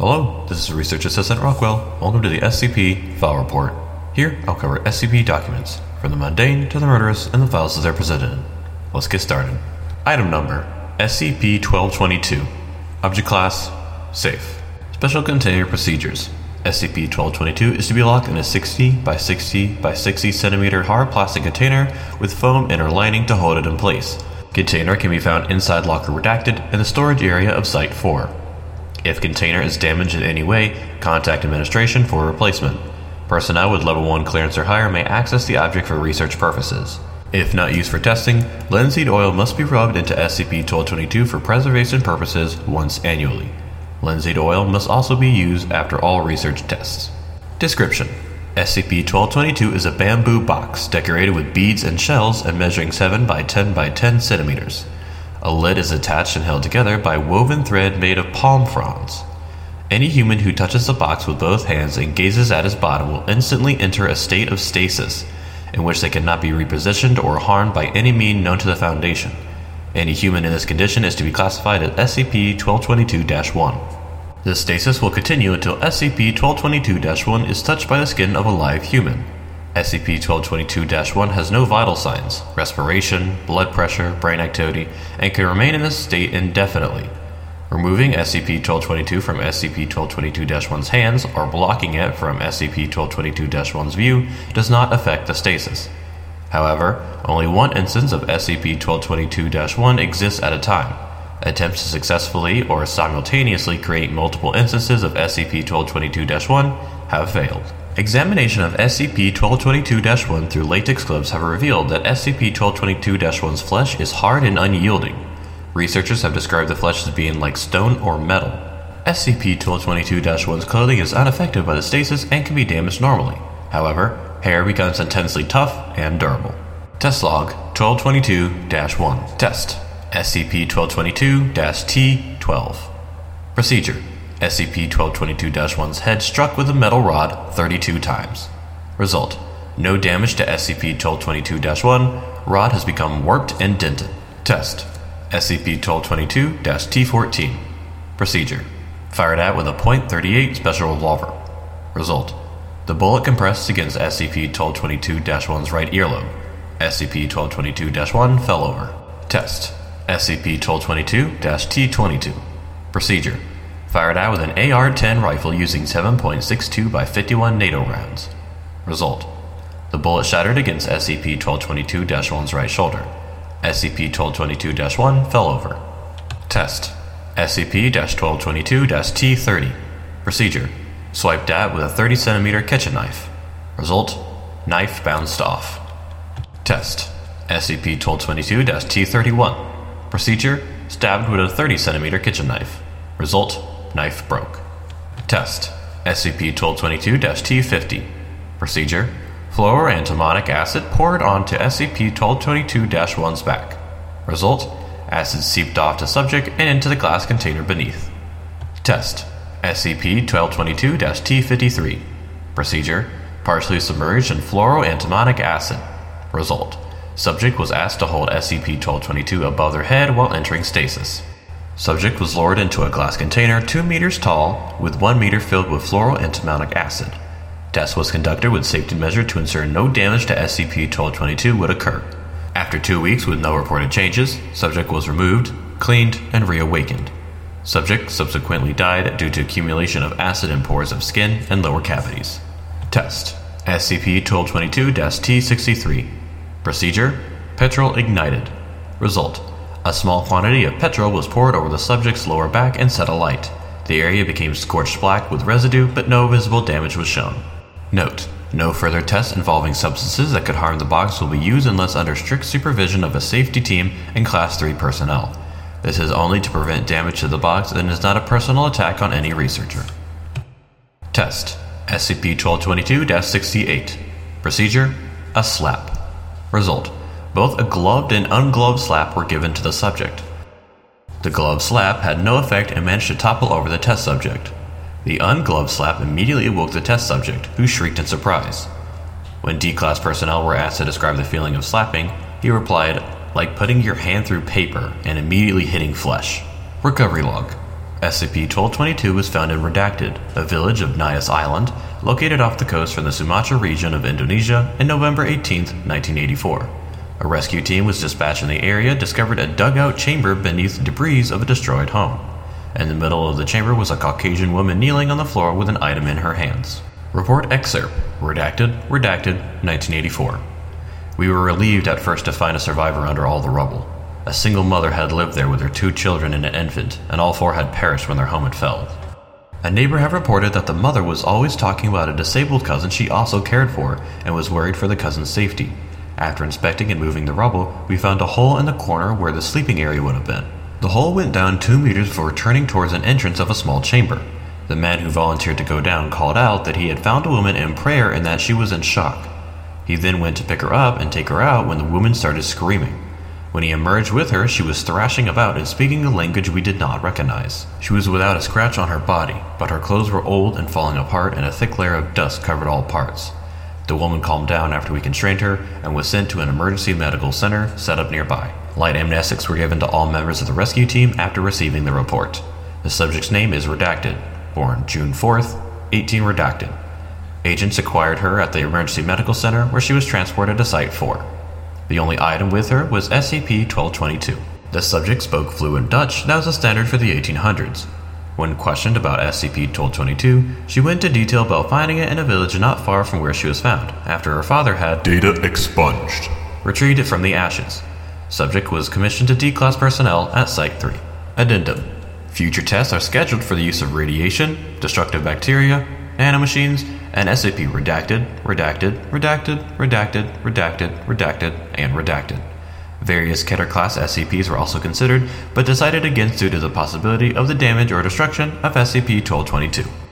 Hello, this is Research Assistant Rockwell. Welcome to the SCP File Report. Here, I'll cover SCP documents, from the mundane to the murderous, and the files that they're presented in. Let's get started. Item number SCP 1222. Object Class Safe. Special Container Procedures SCP 1222 is to be locked in a 60 by 60 by 60 centimeter hard plastic container with foam inner lining to hold it in place. Container can be found inside locker redacted in the storage area of Site 4. If container is damaged in any way, contact administration for replacement. Personnel with level 1 clearance or higher may access the object for research purposes. If not used for testing, linseed oil must be rubbed into SCP-1222 for preservation purposes once annually. Linseed oil must also be used after all research tests. Description SCP-1222 is a bamboo box decorated with beads and shells and measuring 7 by 10 by 10 centimeters. A lid is attached and held together by woven thread made of palm fronds. Any human who touches the box with both hands and gazes at its bottom will instantly enter a state of stasis, in which they cannot be repositioned or harmed by any mean known to the Foundation. Any human in this condition is to be classified as SCP 1222 1. This stasis will continue until SCP 1222 1 is touched by the skin of a live human. SCP 1222 1 has no vital signs, respiration, blood pressure, brain activity, and can remain in this state indefinitely. Removing SCP 1222 from SCP 1222 1's hands or blocking it from SCP 1222 1's view does not affect the stasis. However, only one instance of SCP 1222 1 exists at a time. Attempts to successfully or simultaneously create multiple instances of SCP 1222 1 have failed. Examination of SCP 1222 1 through latex gloves have revealed that SCP 1222 1's flesh is hard and unyielding. Researchers have described the flesh as being like stone or metal. SCP 1222 1's clothing is unaffected by the stasis and can be damaged normally. However, hair becomes intensely tough and durable. Test log 1222 1 Test SCP 1222 T12 Procedure SCP 1222 1's head struck with a metal rod 32 times. Result No damage to SCP 1222 1. Rod has become warped and dented. Test SCP 1222 T14 Procedure Fired at with a .38 special revolver. Result The bullet compressed against SCP 1222 1's right earlobe. SCP 1222 1 fell over. Test SCP 1222 T22 Procedure Fired at with an AR 10 rifle using 7.62 by 51 NATO rounds. Result The bullet shattered against SCP 1222 1's right shoulder. SCP 1222 1 fell over. Test SCP 1222 T30 Procedure Swiped at with a 30 centimeter kitchen knife. Result Knife bounced off. Test SCP 1222 T31 Procedure Stabbed with a 30 centimeter kitchen knife. Result Knife broke. Test SCP 1222 T50 Procedure Fluoroantimonic acid poured onto SCP 1222 1's back. Result Acid seeped off to subject and into the glass container beneath. Test SCP 1222 T53 Procedure Partially submerged in fluoroantimonic acid. Result Subject was asked to hold SCP 1222 above their head while entering stasis. Subject was lowered into a glass container 2 meters tall with 1 meter filled with fluoroantimonic acid. Test was conducted with safety measure to ensure no damage to SCP 1222 would occur. After two weeks with no reported changes, subject was removed, cleaned, and reawakened. Subject subsequently died due to accumulation of acid in pores of skin and lower cavities. Test SCP 1222 T63 Procedure Petrol ignited. Result a small quantity of petrol was poured over the subject's lower back and set alight. The area became scorched black with residue, but no visible damage was shown. Note: No further tests involving substances that could harm the box will be used unless under strict supervision of a safety team and Class 3 personnel. This is only to prevent damage to the box and is not a personal attack on any researcher. Test SCP 1222 68 Procedure A slap. Result both a gloved and ungloved slap were given to the subject. The gloved slap had no effect and managed to topple over the test subject. The ungloved slap immediately awoke the test subject, who shrieked in surprise. When D class personnel were asked to describe the feeling of slapping, he replied, like putting your hand through paper and immediately hitting flesh. Recovery log. SCP-1222 was found in Redacted, a village of Nias Island, located off the coast from the Sumatra region of Indonesia, in November 18, 1984. A rescue team was dispatched in the area discovered a dugout chamber beneath debris of a destroyed home. In the middle of the chamber was a Caucasian woman kneeling on the floor with an item in her hands. Report excerpt Redacted, Redacted, 1984. We were relieved at first to find a survivor under all the rubble. A single mother had lived there with her two children and an infant, and all four had perished when their home had fell. A neighbor had reported that the mother was always talking about a disabled cousin she also cared for and was worried for the cousin's safety. After inspecting and moving the rubble, we found a hole in the corner where the sleeping area would have been. The hole went down two meters before turning towards an entrance of a small chamber. The man who volunteered to go down called out that he had found a woman in prayer and that she was in shock. He then went to pick her up and take her out when the woman started screaming. When he emerged with her, she was thrashing about and speaking a language we did not recognize. She was without a scratch on her body, but her clothes were old and falling apart, and a thick layer of dust covered all parts. The woman calmed down after we constrained her and was sent to an emergency medical center set up nearby. Light amnestics were given to all members of the rescue team after receiving the report. The subject's name is redacted, born June 4th, 18 redacted. Agents acquired her at the emergency medical center where she was transported to Site 4. The only item with her was SCP 1222. The subject spoke fluent Dutch that was a standard for the 1800s. When questioned about SCP 1222, she went into detail about finding it in a village not far from where she was found, after her father had Data expunged. retrieved it from the ashes. Subject was commissioned to D class personnel at Site 3. Addendum Future tests are scheduled for the use of radiation, destructive bacteria, nanomachines, and SCP redacted, redacted, redacted, redacted, redacted, redacted, and redacted. Various Keter class SCPs were also considered, but decided against due to the possibility of the damage or destruction of SCP 1222.